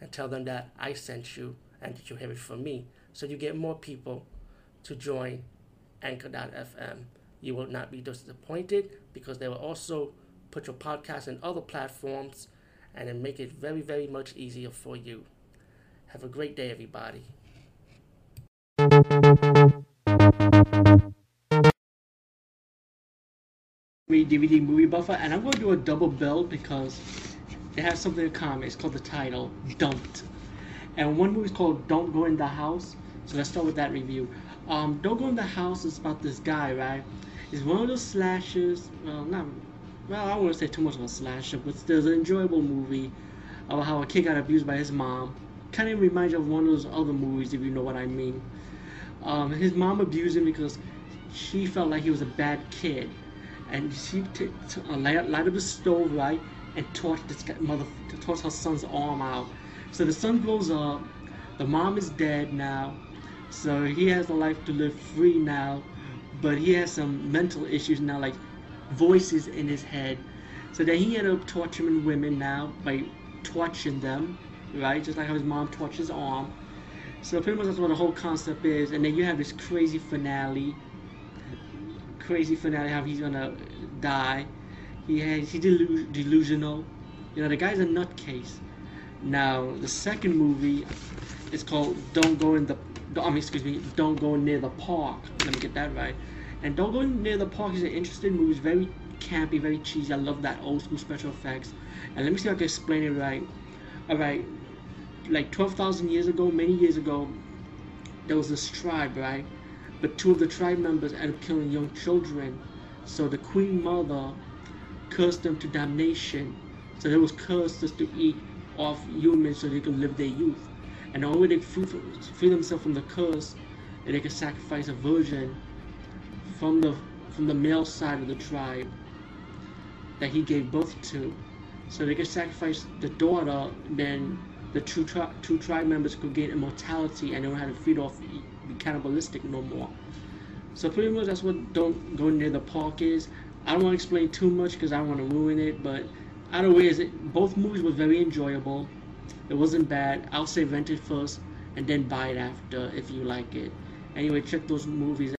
and tell them that I sent you and that you have it from me. So you get more people to join Anchor.fm. You will not be disappointed because they will also put your podcast in other platforms and then make it very, very much easier for you. Have a great day, everybody. DVD movie buffer, and I'm going to do a double build because it has something in common. It's called the title, Dumped. And one movie is called Don't Go in the House. So let's start with that review. Um, Don't Go in the House is about this guy, right? He's one of those slashers. Well, not. Well, I don't want to say too much of a slasher, but there's an enjoyable movie about how a kid got abused by his mom. Kind of reminds you of one of those other movies, if you know what I mean. Um, his mom abused him because she felt like he was a bad kid, and she t- t- uh, light, light up the stove, right? And torch this guy, mother, torch her son's arm out. So the son blows up. The mom is dead now, so he has a life to live free now, but he has some mental issues now, like voices in his head. So then he ended up torturing women now by torching them, right? Just like how his mom torched his arm. So pretty much that's what the whole concept is. And then you have this crazy finale. Crazy finale how he's gonna die. He has he's delu- delusional. You know, the guy's a nutcase. Now, the second movie is called Don't Go in the. I mean, excuse me, Don't Go Near the Park. Let me get that right. And Don't Go Near the Park is an interesting movie. It's very campy, very cheesy. I love that old school special effects. And let me see if I can explain it right. All right, like 12,000 years ago, many years ago, there was this tribe, right? But two of the tribe members ended up killing young children. So the queen mother cursed them to damnation. So they was cursed just to eat off humans so they could live their youth. And the only way they free, free themselves from the curse is they could sacrifice a virgin from the from the male side of the tribe that he gave birth to. So they could sacrifice the daughter, then the two, tri- two tribe members could gain immortality and they don't have to feed off, be cannibalistic no more. So pretty much that's what Don't Go Near the Park is. I don't want to explain too much because I want to ruin it, but either way, is it both movies were very enjoyable. It wasn't bad. I'll say rent it first and then buy it after if you like it. Anyway, check those movies